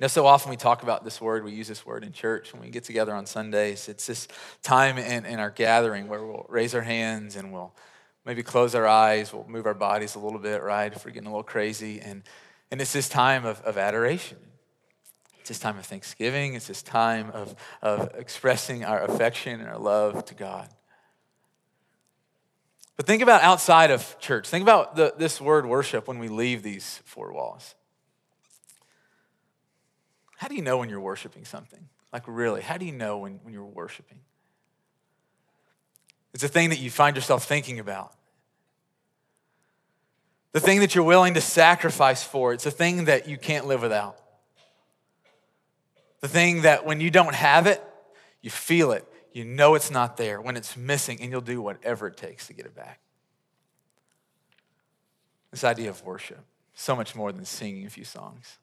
You know, so often we talk about this word, we use this word in church when we get together on Sundays. It's this time in, in our gathering where we'll raise our hands and we'll maybe close our eyes, we'll move our bodies a little bit, right, if we're getting a little crazy. And, and it's this time of, of adoration. It's this time of thanksgiving. It's this time of, of expressing our affection and our love to God. But think about outside of church. Think about the, this word worship when we leave these four walls. How do you know when you're worshiping something? Like, really, how do you know when, when you're worshiping? It's a thing that you find yourself thinking about. The thing that you're willing to sacrifice for. It's a thing that you can't live without. The thing that when you don't have it, you feel it. You know it's not there when it's missing, and you'll do whatever it takes to get it back. This idea of worship, so much more than singing a few songs.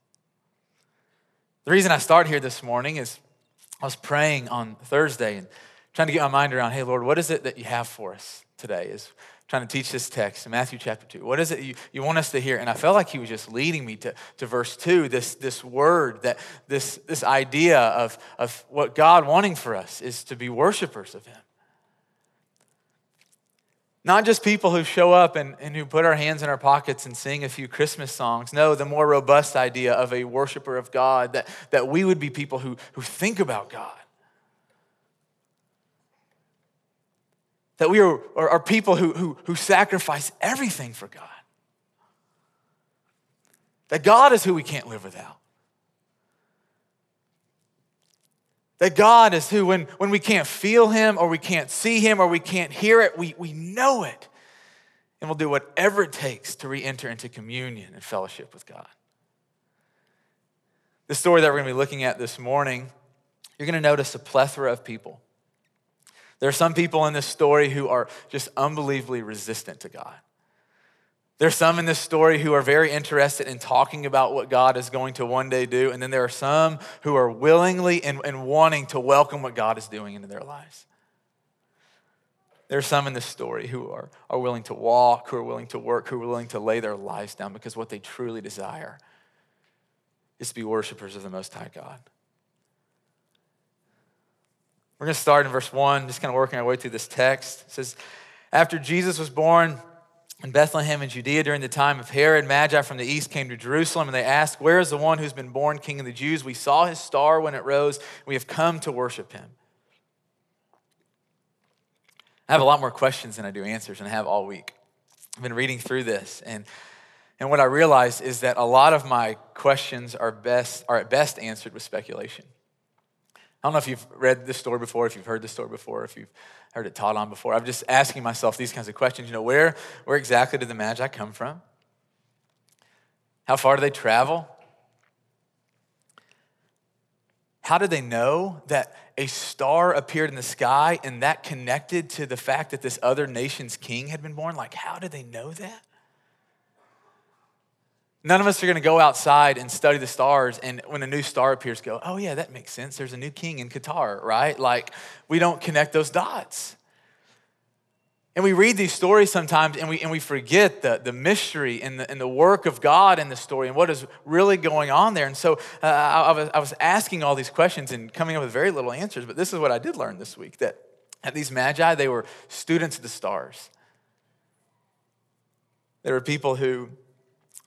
The reason I start here this morning is I was praying on Thursday and trying to get my mind around, hey, Lord, what is it that you have for us today? Is trying to teach this text in Matthew chapter 2. What is it you, you want us to hear? And I felt like he was just leading me to, to verse 2, this, this word, that this, this idea of, of what God wanting for us is to be worshipers of him. Not just people who show up and, and who put our hands in our pockets and sing a few Christmas songs. No, the more robust idea of a worshiper of God, that, that we would be people who, who think about God. That we are, are, are people who, who, who sacrifice everything for God. That God is who we can't live without. That God is who, when, when we can't feel Him or we can't see Him or we can't hear it, we, we know it. And we'll do whatever it takes to re enter into communion and fellowship with God. The story that we're going to be looking at this morning, you're going to notice a plethora of people. There are some people in this story who are just unbelievably resistant to God. There's some in this story who are very interested in talking about what God is going to one day do. And then there are some who are willingly and, and wanting to welcome what God is doing into their lives. There are some in this story who are, are willing to walk, who are willing to work, who are willing to lay their lives down because what they truly desire is to be worshipers of the Most High God. We're going to start in verse 1, just kind of working our way through this text. It says, After Jesus was born, in Bethlehem in Judea during the time of Herod, Magi from the east came to Jerusalem and they asked, Where is the one who's been born king of the Jews? We saw his star when it rose. We have come to worship him. I have a lot more questions than I do answers, and I have all week. I've been reading through this, and, and what I realized is that a lot of my questions are, best, are at best answered with speculation. I don't know if you've read this story before, if you've heard this story before, if you've heard it taught on before. I'm just asking myself these kinds of questions. You know, where, where exactly did the Magi come from? How far do they travel? How did they know that a star appeared in the sky and that connected to the fact that this other nation's king had been born? Like, how did they know that? None of us are going to go outside and study the stars, and when a new star appears, go, oh, yeah, that makes sense. There's a new king in Qatar, right? Like, we don't connect those dots. And we read these stories sometimes and we, and we forget the, the mystery and the, and the work of God in the story and what is really going on there. And so uh, I, I, was, I was asking all these questions and coming up with very little answers, but this is what I did learn this week that at these magi, they were students of the stars. There were people who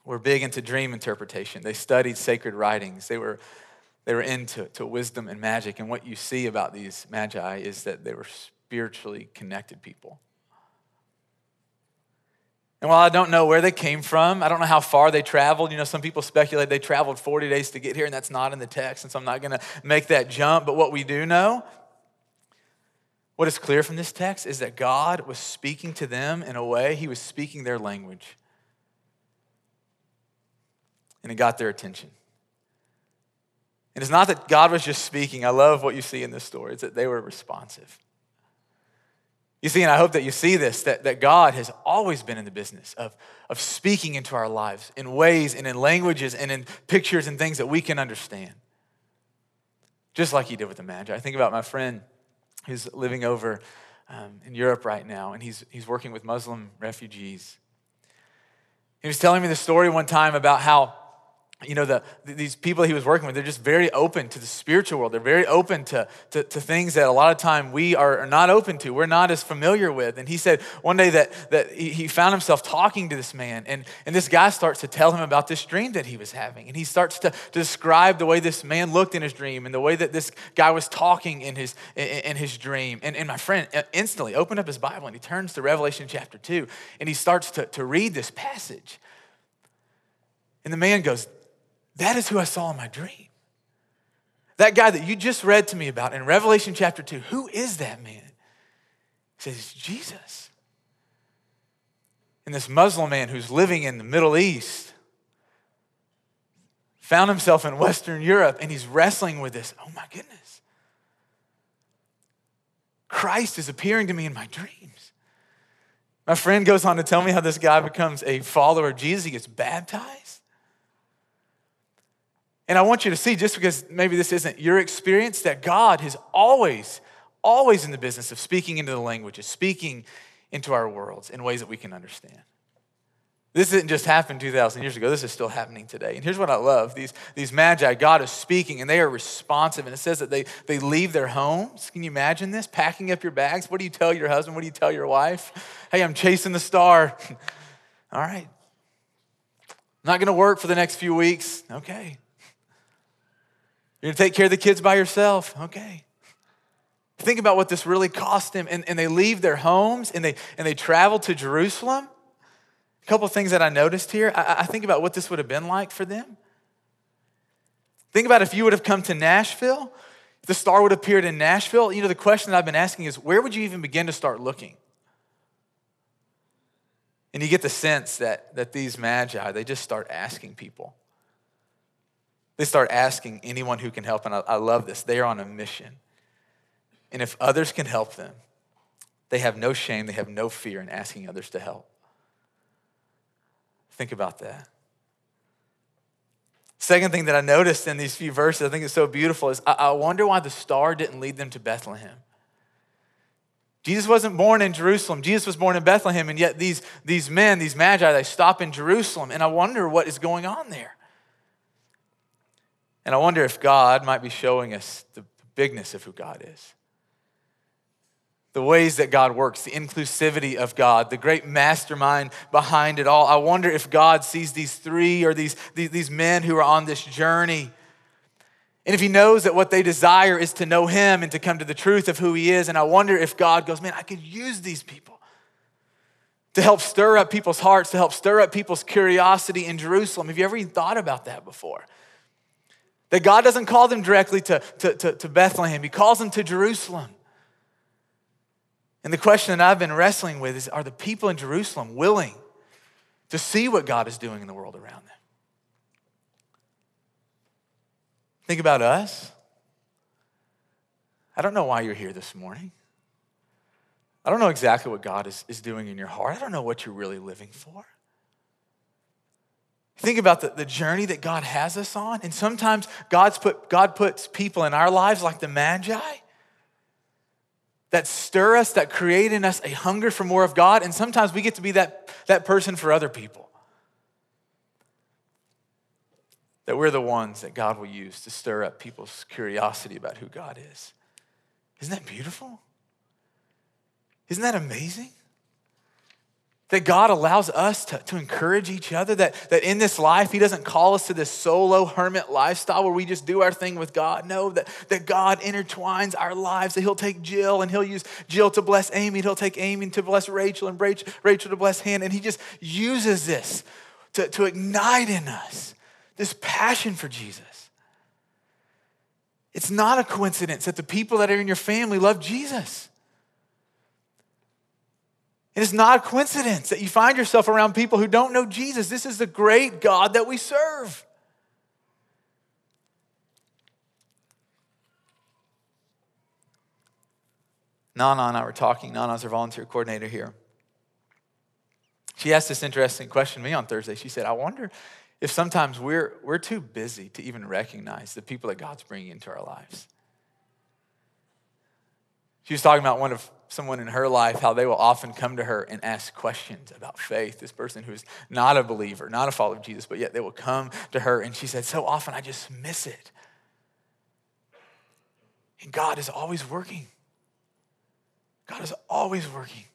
were big into dream interpretation. They studied sacred writings. They were, they were into to wisdom and magic. And what you see about these magi is that they were spiritually connected people. And while I don't know where they came from, I don't know how far they traveled. You know, some people speculate they traveled 40 days to get here, and that's not in the text, and so I'm not going to make that jump. But what we do know, what is clear from this text, is that God was speaking to them in a way, He was speaking their language and it got their attention. And it's not that God was just speaking. I love what you see in this story. It's that they were responsive. You see, and I hope that you see this, that, that God has always been in the business of, of speaking into our lives in ways and in languages and in pictures and things that we can understand. Just like he did with the Magi. I think about my friend who's living over um, in Europe right now, and he's, he's working with Muslim refugees. He was telling me the story one time about how you know, the, these people he was working with, they're just very open to the spiritual world. They're very open to, to, to, things that a lot of time we are not open to, we're not as familiar with. And he said one day that, that he found himself talking to this man, and, and this guy starts to tell him about this dream that he was having. And he starts to, to describe the way this man looked in his dream and the way that this guy was talking in his, in, in his dream. And, and my friend uh, instantly opened up his Bible and he turns to Revelation chapter 2 and he starts to, to read this passage. And the man goes, that is who I saw in my dream. That guy that you just read to me about in Revelation chapter 2, who is that man? He says, Jesus. And this Muslim man who's living in the Middle East found himself in Western Europe and he's wrestling with this. Oh my goodness. Christ is appearing to me in my dreams. My friend goes on to tell me how this guy becomes a follower of Jesus. He gets baptized. And I want you to see, just because maybe this isn't your experience, that God is always, always in the business of speaking into the languages, speaking into our worlds in ways that we can understand. This didn't just happen 2,000 years ago. This is still happening today. And here's what I love these, these magi, God is speaking, and they are responsive. And it says that they, they leave their homes. Can you imagine this? Packing up your bags. What do you tell your husband? What do you tell your wife? Hey, I'm chasing the star. All right. Not going to work for the next few weeks. Okay. You're going to take care of the kids by yourself? Okay. Think about what this really cost them. And, and they leave their homes and they, and they travel to Jerusalem. A couple of things that I noticed here. I, I think about what this would have been like for them. Think about if you would have come to Nashville, if the star would have appeared in Nashville. You know, the question that I've been asking is where would you even begin to start looking? And you get the sense that, that these magi, they just start asking people. They start asking anyone who can help. And I, I love this. They are on a mission. And if others can help them, they have no shame, they have no fear in asking others to help. Think about that. Second thing that I noticed in these few verses, I think it's so beautiful, is I, I wonder why the star didn't lead them to Bethlehem. Jesus wasn't born in Jerusalem. Jesus was born in Bethlehem, and yet these, these men, these magi, they stop in Jerusalem. And I wonder what is going on there. And I wonder if God might be showing us the bigness of who God is. The ways that God works, the inclusivity of God, the great mastermind behind it all. I wonder if God sees these three or these, these, men who are on this journey. And if He knows that what they desire is to know Him and to come to the truth of who He is. And I wonder if God goes, man, I could use these people to help stir up people's hearts, to help stir up people's curiosity in Jerusalem. Have you ever even thought about that before? That God doesn't call them directly to, to, to, to Bethlehem, He calls them to Jerusalem. And the question that I've been wrestling with is are the people in Jerusalem willing to see what God is doing in the world around them? Think about us. I don't know why you're here this morning. I don't know exactly what God is, is doing in your heart. I don't know what you're really living for. Think about the, the journey that God has us on. And sometimes God's put, God puts people in our lives like the Magi that stir us, that create in us a hunger for more of God. And sometimes we get to be that, that person for other people. That we're the ones that God will use to stir up people's curiosity about who God is. Isn't that beautiful? Isn't that amazing? That God allows us to, to encourage each other, that, that in this life, He doesn't call us to this solo hermit lifestyle where we just do our thing with God. No, that, that God intertwines our lives, that He'll take Jill and He'll use Jill to bless Amy, and He'll take Amy to bless Rachel, and Rachel, Rachel to bless Hannah. And He just uses this to, to ignite in us this passion for Jesus. It's not a coincidence that the people that are in your family love Jesus. It is not a coincidence that you find yourself around people who don't know Jesus. This is the great God that we serve. Nana and I were talking. Nana's our volunteer coordinator here. She asked this interesting question to me on Thursday. She said, I wonder if sometimes we're, we're too busy to even recognize the people that God's bringing into our lives. She was talking about one of someone in her life how they will often come to her and ask questions about faith. This person who's not a believer, not a follower of Jesus, but yet they will come to her. And she said, So often I just miss it. And God is always working. God is always working.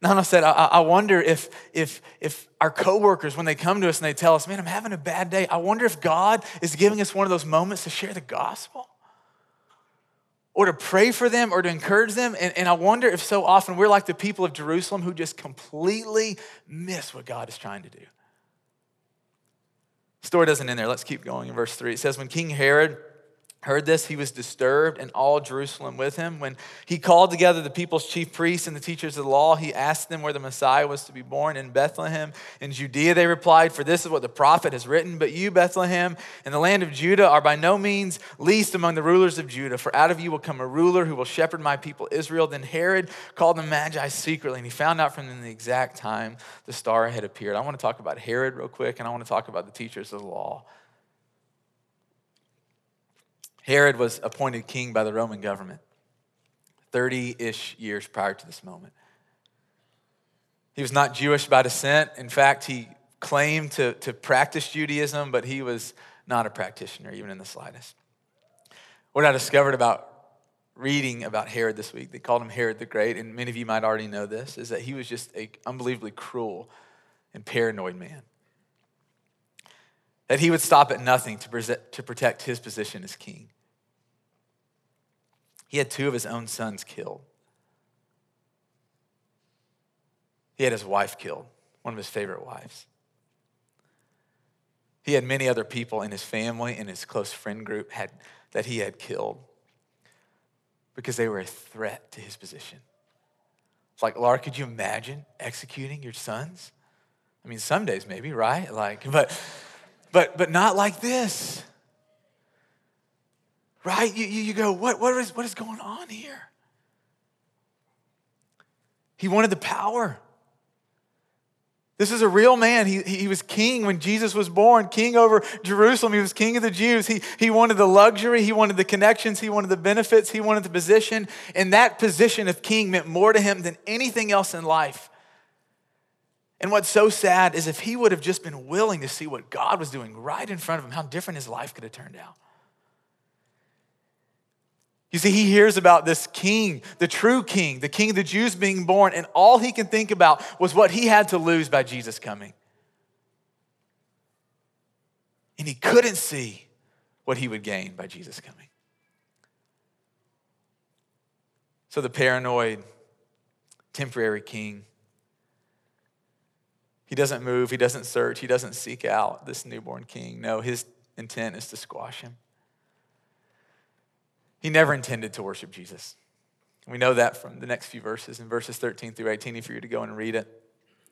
Nana said, I, I wonder if, if, if our coworkers, when they come to us and they tell us, man, I'm having a bad day, I wonder if God is giving us one of those moments to share the gospel or to pray for them or to encourage them. And, and I wonder if so often we're like the people of Jerusalem who just completely miss what God is trying to do. story doesn't end there. Let's keep going in verse 3. It says, When King Herod heard this, he was disturbed, and all Jerusalem with him. When he called together the people's chief priests and the teachers of the law, he asked them where the Messiah was to be born in Bethlehem. In Judea, they replied, For this is what the prophet has written. But you, Bethlehem, and the land of Judah, are by no means least among the rulers of Judah, for out of you will come a ruler who will shepherd my people Israel. Then Herod called the Magi secretly, and he found out from them the exact time the star had appeared. I want to talk about Herod real quick, and I want to talk about the teachers of the law. Herod was appointed king by the Roman government 30 ish years prior to this moment. He was not Jewish by descent. In fact, he claimed to, to practice Judaism, but he was not a practitioner, even in the slightest. What I discovered about reading about Herod this week, they called him Herod the Great, and many of you might already know this, is that he was just an unbelievably cruel and paranoid man. That he would stop at nothing to, present, to protect his position as king. He had two of his own sons killed. He had his wife killed, one of his favorite wives. He had many other people in his family and his close friend group had, that he had killed because they were a threat to his position. It's like, Laura, could you imagine executing your sons? I mean, some days maybe, right? Like, but but but not like this right? You, you, go, what, what, is, what is going on here? He wanted the power. This is a real man. He, he was king when Jesus was born, king over Jerusalem. He was king of the Jews. He, he wanted the luxury, he wanted the connections, he wanted the benefits, he wanted the position. And that position of king meant more to him than anything else in life. And what's so sad is if he would have just been willing to see what God was doing right in front of him, how different his life could have turned out. You see, he hears about this king, the true king, the king of the Jews being born, and all he can think about was what he had to lose by Jesus coming. And he couldn't see what he would gain by Jesus coming. So the paranoid, temporary king, he doesn't move, he doesn't search, he doesn't seek out this newborn king. No, his intent is to squash him. He never intended to worship Jesus. We know that from the next few verses, in verses 13 through 18, if you were to go and read it.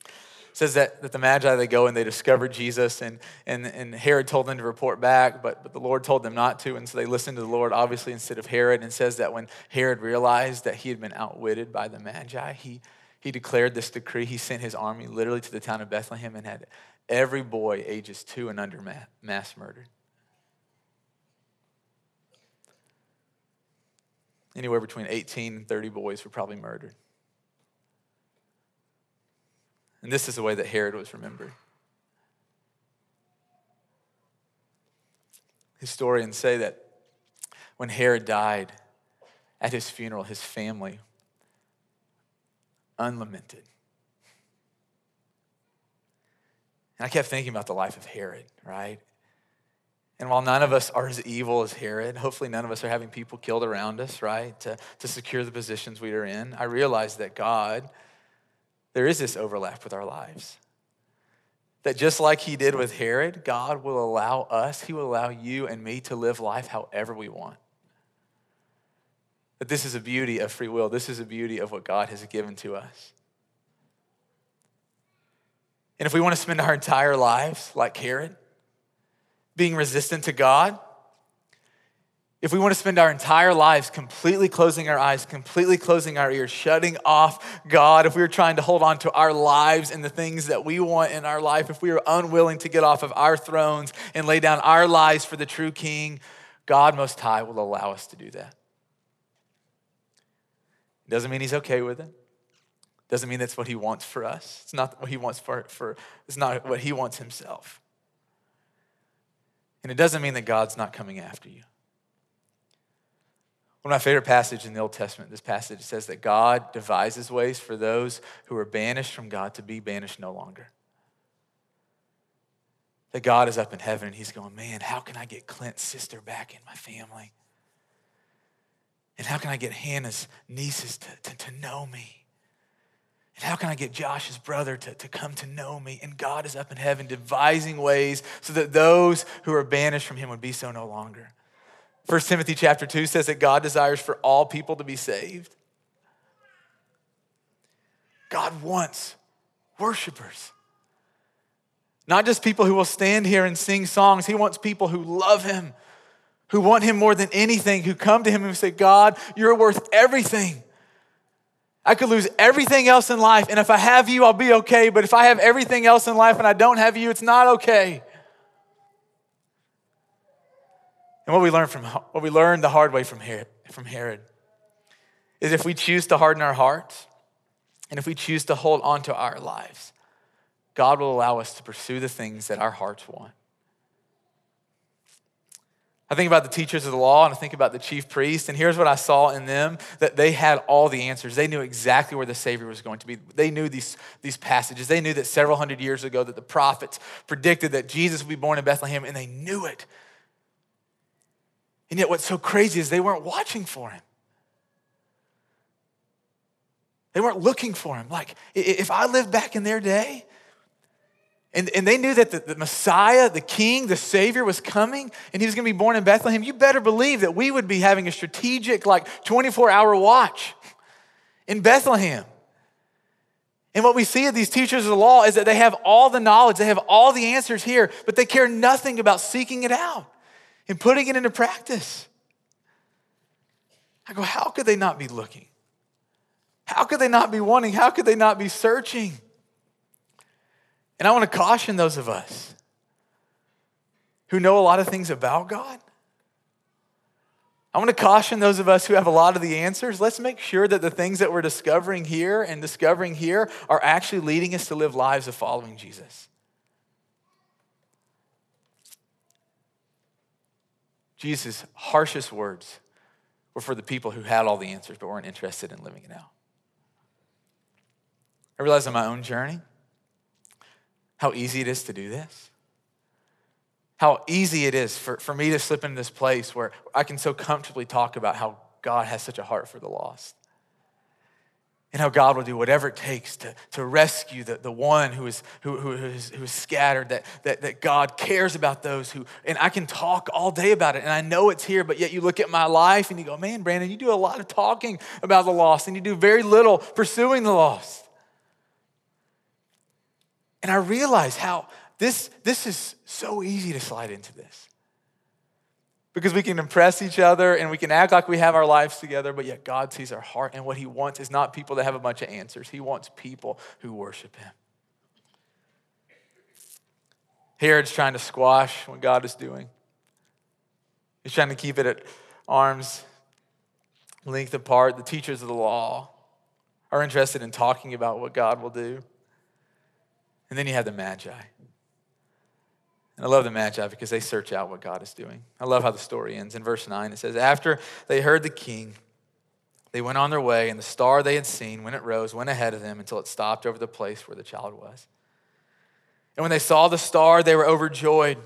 It says that, that the Magi, they go and they discover Jesus, and, and, and Herod told them to report back, but, but the Lord told them not to, and so they listened to the Lord, obviously, instead of Herod, and says that when Herod realized that he had been outwitted by the Magi, he, he declared this decree. He sent his army literally to the town of Bethlehem and had every boy ages two and under mass murdered. Anywhere between 18 and 30 boys were probably murdered. And this is the way that Herod was remembered. Historians say that when Herod died at his funeral, his family unlamented. And I kept thinking about the life of Herod, right? And while none of us are as evil as Herod, hopefully none of us are having people killed around us, right, to, to secure the positions we are in, I realize that God, there is this overlap with our lives. That just like He did with Herod, God will allow us, He will allow you and me to live life however we want. That this is a beauty of free will, this is a beauty of what God has given to us. And if we want to spend our entire lives like Herod, being resistant to God, if we want to spend our entire lives completely closing our eyes, completely closing our ears, shutting off God, if we are trying to hold on to our lives and the things that we want in our life, if we are unwilling to get off of our thrones and lay down our lives for the true King, God Most High will allow us to do that. Doesn't mean he's okay with it. Doesn't mean that's what he wants for us. It's not what he wants for, for it's not what he wants himself. And it doesn't mean that God's not coming after you. One of my favorite passages in the Old Testament, this passage says that God devises ways for those who are banished from God to be banished no longer. That God is up in heaven and he's going, man, how can I get Clint's sister back in my family? And how can I get Hannah's nieces to, to, to know me? And how can I get Josh's brother to, to come to know me? And God is up in heaven devising ways so that those who are banished from him would be so no longer. 1 Timothy chapter 2 says that God desires for all people to be saved. God wants worshipers. Not just people who will stand here and sing songs. He wants people who love him, who want him more than anything, who come to him and say, God, you're worth everything. I could lose everything else in life, and if I have you, I'll be okay. But if I have everything else in life and I don't have you, it's not okay. And what we learned from what we learned the hard way from Herod, from Herod is if we choose to harden our hearts and if we choose to hold on to our lives, God will allow us to pursue the things that our hearts want. I think about the teachers of the law and I think about the chief priest, and here's what I saw in them that they had all the answers. They knew exactly where the Savior was going to be. They knew these, these passages. They knew that several hundred years ago that the prophets predicted that Jesus would be born in Bethlehem, and they knew it. And yet, what's so crazy is they weren't watching for him. They weren't looking for him. Like, if I lived back in their day, and, and they knew that the, the Messiah, the King, the Savior was coming and he was going to be born in Bethlehem. You better believe that we would be having a strategic, like 24 hour watch in Bethlehem. And what we see of these teachers of the law is that they have all the knowledge, they have all the answers here, but they care nothing about seeking it out and putting it into practice. I go, how could they not be looking? How could they not be wanting? How could they not be searching? And I want to caution those of us who know a lot of things about God. I want to caution those of us who have a lot of the answers. Let's make sure that the things that we're discovering here and discovering here are actually leading us to live lives of following Jesus. Jesus' harshest words were for the people who had all the answers but weren't interested in living it out. I realize on my own journey, how easy it is to do this. How easy it is for, for me to slip into this place where I can so comfortably talk about how God has such a heart for the lost. And how God will do whatever it takes to, to rescue the, the one who is, who, who, is, who is scattered, that, that, that God cares about those who, and I can talk all day about it, and I know it's here, but yet you look at my life and you go, man, Brandon, you do a lot of talking about the lost, and you do very little pursuing the lost. And I realize how this, this is so easy to slide into this. Because we can impress each other and we can act like we have our lives together, but yet God sees our heart. And what He wants is not people that have a bunch of answers, He wants people who worship Him. Herod's trying to squash what God is doing, he's trying to keep it at arm's length apart. The teachers of the law are interested in talking about what God will do. And then you have the Magi. And I love the Magi because they search out what God is doing. I love how the story ends. In verse 9, it says, After they heard the king, they went on their way, and the star they had seen, when it rose, went ahead of them until it stopped over the place where the child was. And when they saw the star, they were overjoyed.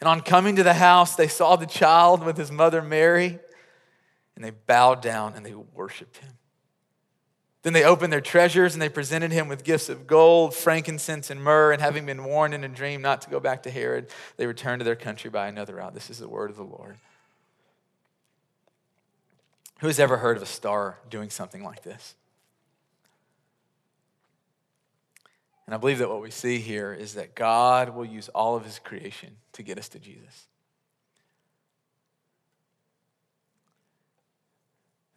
And on coming to the house, they saw the child with his mother Mary, and they bowed down and they worshiped him. Then they opened their treasures and they presented him with gifts of gold, frankincense, and myrrh. And having been warned in a dream not to go back to Herod, they returned to their country by another route. This is the word of the Lord. Who has ever heard of a star doing something like this? And I believe that what we see here is that God will use all of his creation to get us to Jesus.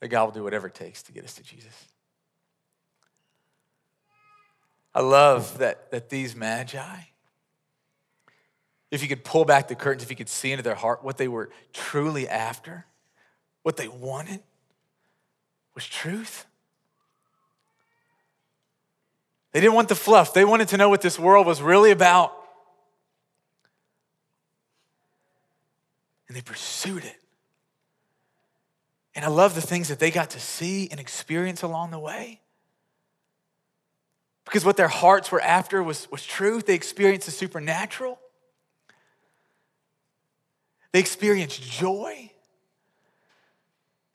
That God will do whatever it takes to get us to Jesus. I love that, that these magi, if you could pull back the curtains, if you could see into their heart what they were truly after, what they wanted, was truth. They didn't want the fluff, they wanted to know what this world was really about. And they pursued it. And I love the things that they got to see and experience along the way. Because what their hearts were after was, was truth. They experienced the supernatural, they experienced joy.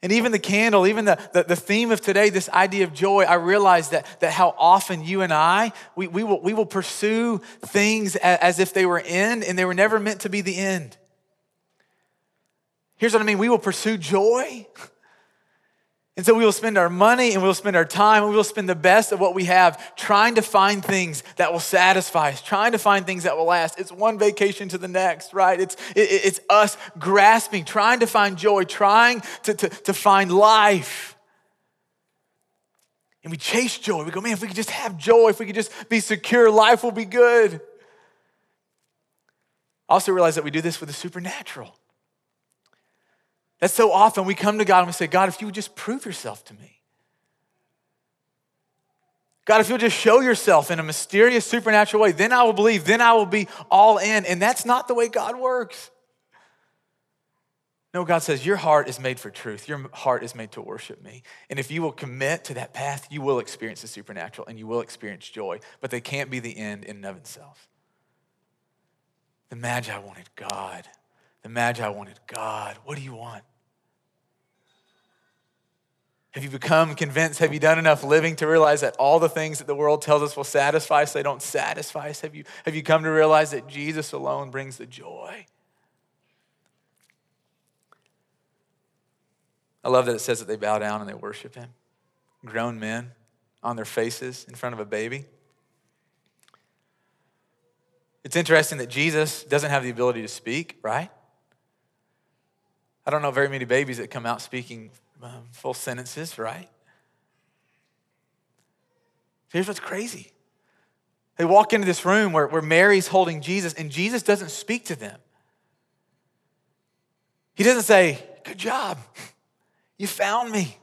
And even the candle, even the, the, the, theme of today, this idea of joy, I realize that, that how often you and I, we, we, will, we will pursue things as, as if they were end and they were never meant to be the end. Here's what I mean we will pursue joy. And so we will spend our money and we'll spend our time and we will spend the best of what we have trying to find things that will satisfy us, trying to find things that will last. It's one vacation to the next, right? It's, it, it's us grasping, trying to find joy, trying to, to, to find life. And we chase joy. We go, man, if we could just have joy, if we could just be secure, life will be good. I also realize that we do this with the supernatural. That so often we come to God and we say, God, if you would just prove yourself to me. God, if you'll just show yourself in a mysterious, supernatural way, then I will believe, then I will be all in. And that's not the way God works. No, God says, Your heart is made for truth. Your heart is made to worship me. And if you will commit to that path, you will experience the supernatural and you will experience joy. But they can't be the end in and of itself. The Magi wanted God. The Magi wanted God. What do you want? Have you become convinced? Have you done enough living to realize that all the things that the world tells us will satisfy us, they don't satisfy us? Have you, have you come to realize that Jesus alone brings the joy? I love that it says that they bow down and they worship him. Grown men on their faces in front of a baby. It's interesting that Jesus doesn't have the ability to speak, right? I don't know very many babies that come out speaking um, full sentences, right? Here's what's crazy. They walk into this room where, where Mary's holding Jesus, and Jesus doesn't speak to them. He doesn't say, Good job. You found me.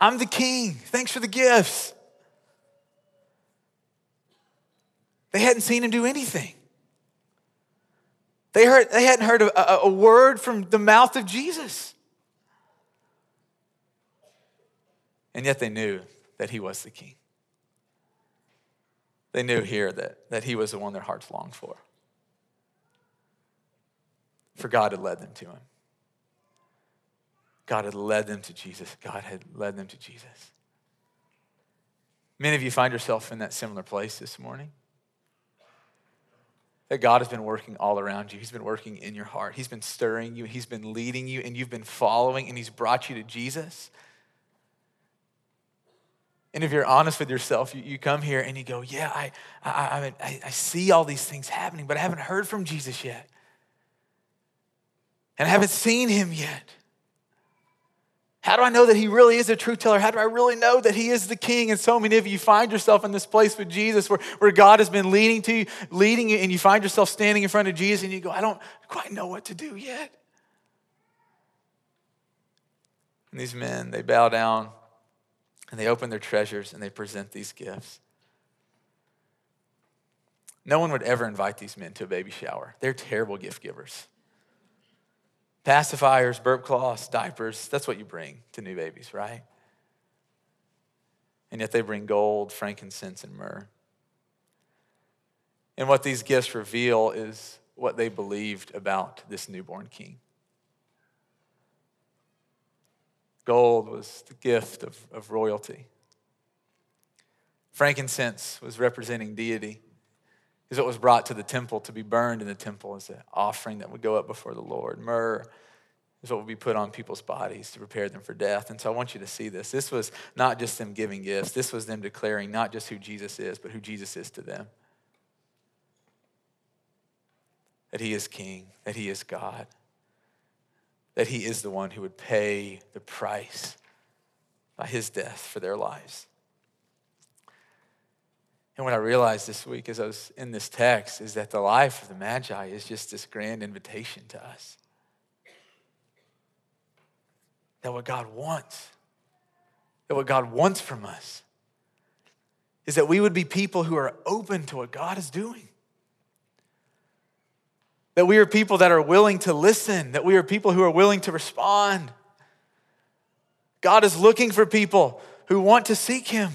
I'm the king. Thanks for the gifts. They hadn't seen him do anything. They, heard, they hadn't heard a, a word from the mouth of Jesus. And yet they knew that he was the king. They knew here that, that he was the one their hearts longed for. For God had led them to him. God had led them to Jesus. God had led them to Jesus. Many of you find yourself in that similar place this morning that God has been working all around you. He's been working in your heart. He's been stirring you. He's been leading you, and you've been following, and He's brought you to Jesus. And if you're honest with yourself, you, you come here and you go, Yeah, I, I, I, I see all these things happening, but I haven't heard from Jesus yet. And I haven't seen Him yet. How do I know that he really is a truth teller? How do I really know that he is the king? And so many of you find yourself in this place with Jesus where, where God has been leading to you, leading you, and you find yourself standing in front of Jesus and you go, I don't quite know what to do yet. And these men, they bow down and they open their treasures and they present these gifts. No one would ever invite these men to a baby shower. They're terrible gift givers pacifiers, burp cloths, diapers. That's what you bring to new babies, right? And yet they bring gold, frankincense, and myrrh. And what these gifts reveal is what they believed about this newborn king. Gold was the gift of, of royalty. Frankincense was representing deity is what was brought to the temple to be burned in the temple as an offering that would go up before the Lord. Myrrh is what would be put on people's bodies to prepare them for death. And so I want you to see this. This was not just them giving gifts, this was them declaring not just who Jesus is, but who Jesus is to them. That he is king, that he is God, that he is the one who would pay the price by his death for their lives. And what I realized this week as I was in this text is that the life of the Magi is just this grand invitation to us. That what God wants that what God wants from us is that we would be people who are open to what God is doing. That we are people that are willing to listen, that we are people who are willing to respond. God is looking for people who want to seek Him.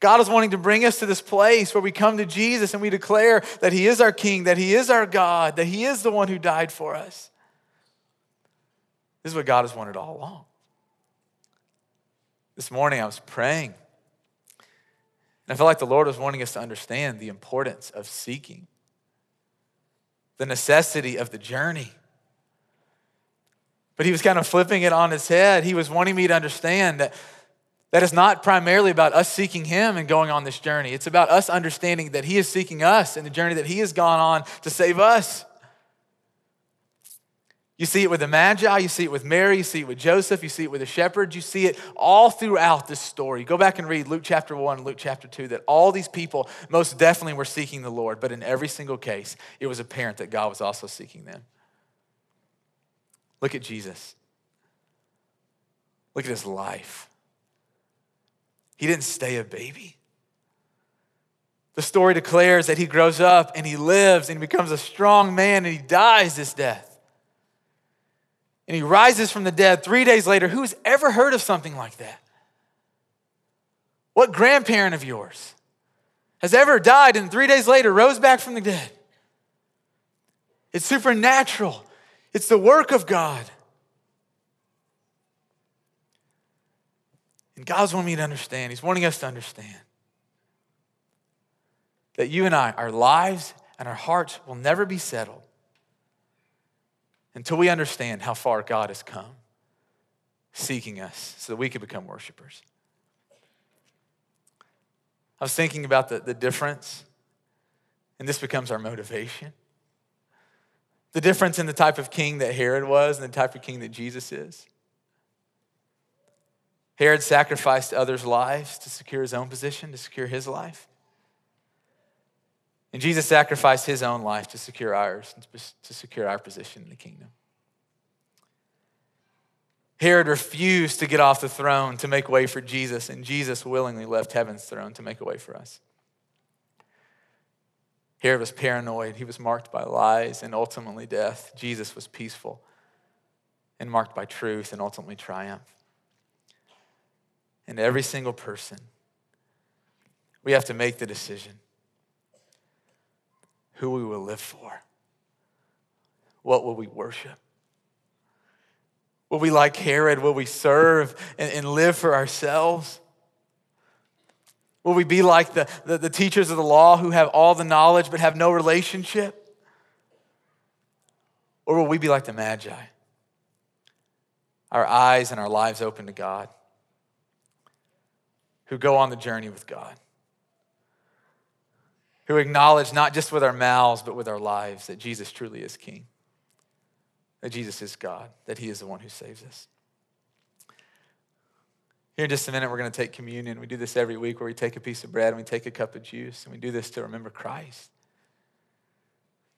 God is wanting to bring us to this place where we come to Jesus and we declare that He is our King, that He is our God, that He is the one who died for us. This is what God has wanted all along. This morning I was praying, and I felt like the Lord was wanting us to understand the importance of seeking, the necessity of the journey. But he was kind of flipping it on his head. He was wanting me to understand that that is not primarily about us seeking Him and going on this journey. It's about us understanding that He is seeking us and the journey that He has gone on to save us. You see it with the Magi, you see it with Mary, you see it with Joseph, you see it with the shepherds, you see it all throughout this story. Go back and read Luke chapter 1, Luke chapter 2, that all these people most definitely were seeking the Lord, but in every single case, it was apparent that God was also seeking them. Look at Jesus. Look at his life. He didn't stay a baby. The story declares that he grows up and he lives and he becomes a strong man and he dies this death. And he rises from the dead three days later. Who's ever heard of something like that? What grandparent of yours has ever died and three days later rose back from the dead? It's supernatural, it's the work of God. And God's wanting me to understand, He's wanting us to understand that you and I, our lives and our hearts will never be settled until we understand how far God has come seeking us so that we could become worshipers. I was thinking about the, the difference, and this becomes our motivation. The difference in the type of king that Herod was and the type of king that Jesus is. Herod sacrificed others' lives to secure his own position, to secure his life. And Jesus sacrificed his own life to secure ours, to secure our position in the kingdom. Herod refused to get off the throne to make way for Jesus, and Jesus willingly left heaven's throne to make a way for us. Herod was paranoid. He was marked by lies and ultimately death. Jesus was peaceful and marked by truth and ultimately triumph and every single person, we have to make the decision who we will live for. What will we worship? Will we, like Herod, will we serve and, and live for ourselves? Will we be like the, the, the teachers of the law who have all the knowledge but have no relationship? Or will we be like the Magi? Our eyes and our lives open to God who go on the journey with God, who acknowledge not just with our mouths, but with our lives that Jesus truly is King, that Jesus is God, that He is the one who saves us. Here in just a minute, we're going to take communion. We do this every week where we take a piece of bread and we take a cup of juice, and we do this to remember Christ.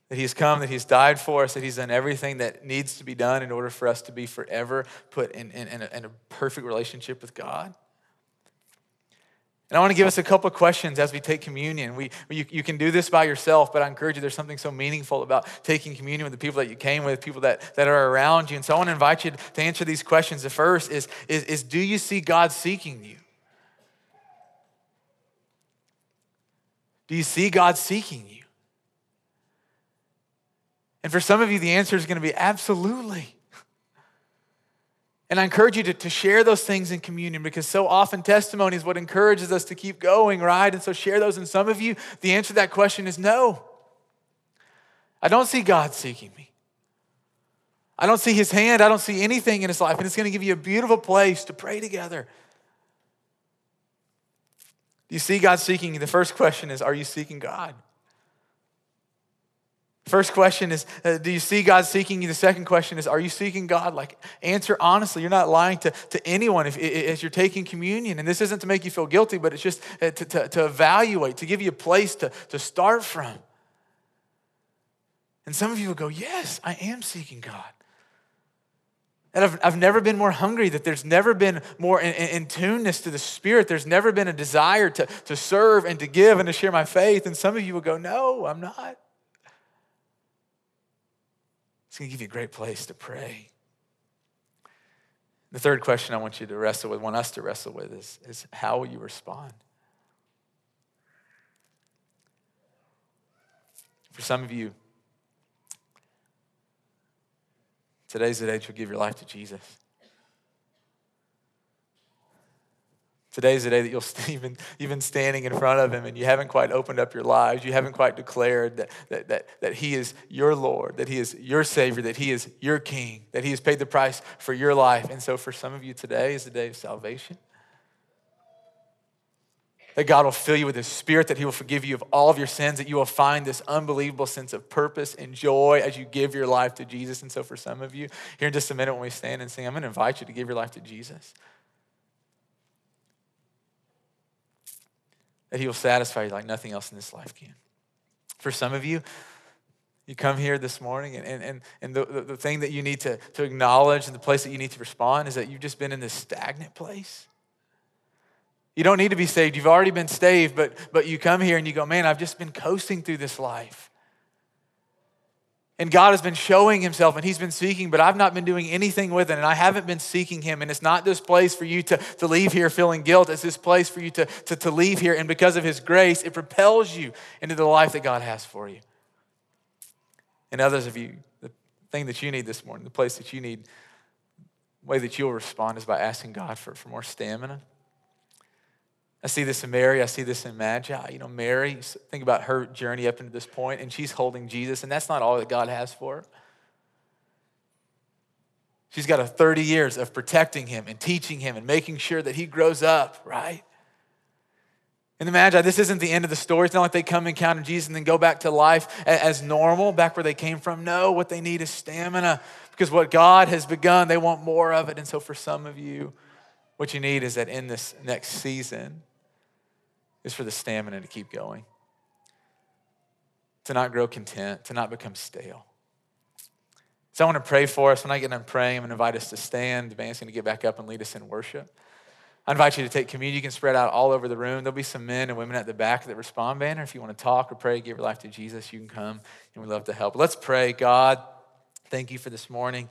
That He's come, that He's died for us, that He's done everything that needs to be done in order for us to be forever put in, in, in, a, in a perfect relationship with God. And I want to give us a couple of questions as we take communion. We, you, you can do this by yourself, but I encourage you, there's something so meaningful about taking communion with the people that you came with, people that, that are around you. And so I want to invite you to answer these questions. The first is, is, is Do you see God seeking you? Do you see God seeking you? And for some of you, the answer is going to be absolutely. And I encourage you to, to share those things in communion because so often testimony is what encourages us to keep going, right? And so share those. And some of you, the answer to that question is no. I don't see God seeking me. I don't see his hand. I don't see anything in his life. And it's going to give you a beautiful place to pray together. Do you see God seeking you? The first question is Are you seeking God? First question is, uh, do you see God seeking you? The second question is, are you seeking God? Like, answer honestly. You're not lying to, to anyone if, as you're taking communion. And this isn't to make you feel guilty, but it's just uh, to, to, to evaluate, to give you a place to, to start from. And some of you will go, yes, I am seeking God. And I've, I've never been more hungry, that there's never been more in, in, in tuneness to the Spirit. There's never been a desire to, to serve and to give and to share my faith. And some of you will go, No, I'm not. It's going to give you a great place to pray. The third question I want you to wrestle with, want us to wrestle with, is, is how will you respond? For some of you, Today's the day to give your life to Jesus. Today's the day that you'll even, even standing in front of him and you haven't quite opened up your lives. You haven't quite declared that, that, that, that he is your Lord, that he is your Savior, that he is your King, that he has paid the price for your life. And so for some of you, today is the day of salvation that God will fill you with His Spirit, that He will forgive you of all of your sins, that you will find this unbelievable sense of purpose and joy as you give your life to Jesus. And so, for some of you, here in just a minute when we stand and sing, I'm going to invite you to give your life to Jesus. That He will satisfy you like nothing else in this life can. For some of you, you come here this morning, and, and, and the, the, the thing that you need to, to acknowledge and the place that you need to respond is that you've just been in this stagnant place you don't need to be saved. You've already been saved, but, but you come here and you go, man, I've just been coasting through this life. And God has been showing himself and he's been seeking, but I've not been doing anything with it. And I haven't been seeking him. And it's not this place for you to, to leave here feeling guilt. It's this place for you to, to, to leave here. And because of his grace, it propels you into the life that God has for you. And others of you, the thing that you need this morning, the place that you need, way that you'll respond is by asking God for, for more stamina I see this in Mary. I see this in Magi. You know, Mary, think about her journey up into this point, and she's holding Jesus, and that's not all that God has for her. She's got a 30 years of protecting him and teaching him and making sure that he grows up, right? And the Magi, this isn't the end of the story. It's not like they come and encounter Jesus and then go back to life as normal, back where they came from. No, what they need is stamina because what God has begun, they want more of it. And so for some of you, what you need is that in this next season, is for the stamina to keep going, to not grow content, to not become stale. So I want to pray for us. When I get done praying, I'm going to invite us to stand. The band's going to get back up and lead us in worship. I invite you to take communion. You can spread out all over the room. There'll be some men and women at the back that respond banner. If you want to talk or pray, give your life to Jesus, you can come and we'd love to help. Let's pray. God, thank you for this morning.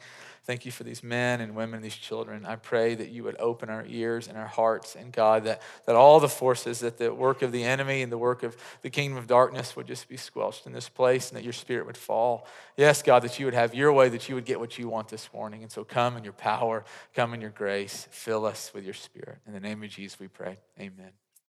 Thank you for these men and women, these children. I pray that you would open our ears and our hearts, and God, that, that all the forces, that the work of the enemy and the work of the kingdom of darkness would just be squelched in this place, and that your spirit would fall. Yes, God, that you would have your way, that you would get what you want this morning. And so come in your power, come in your grace, fill us with your spirit. In the name of Jesus, we pray. Amen.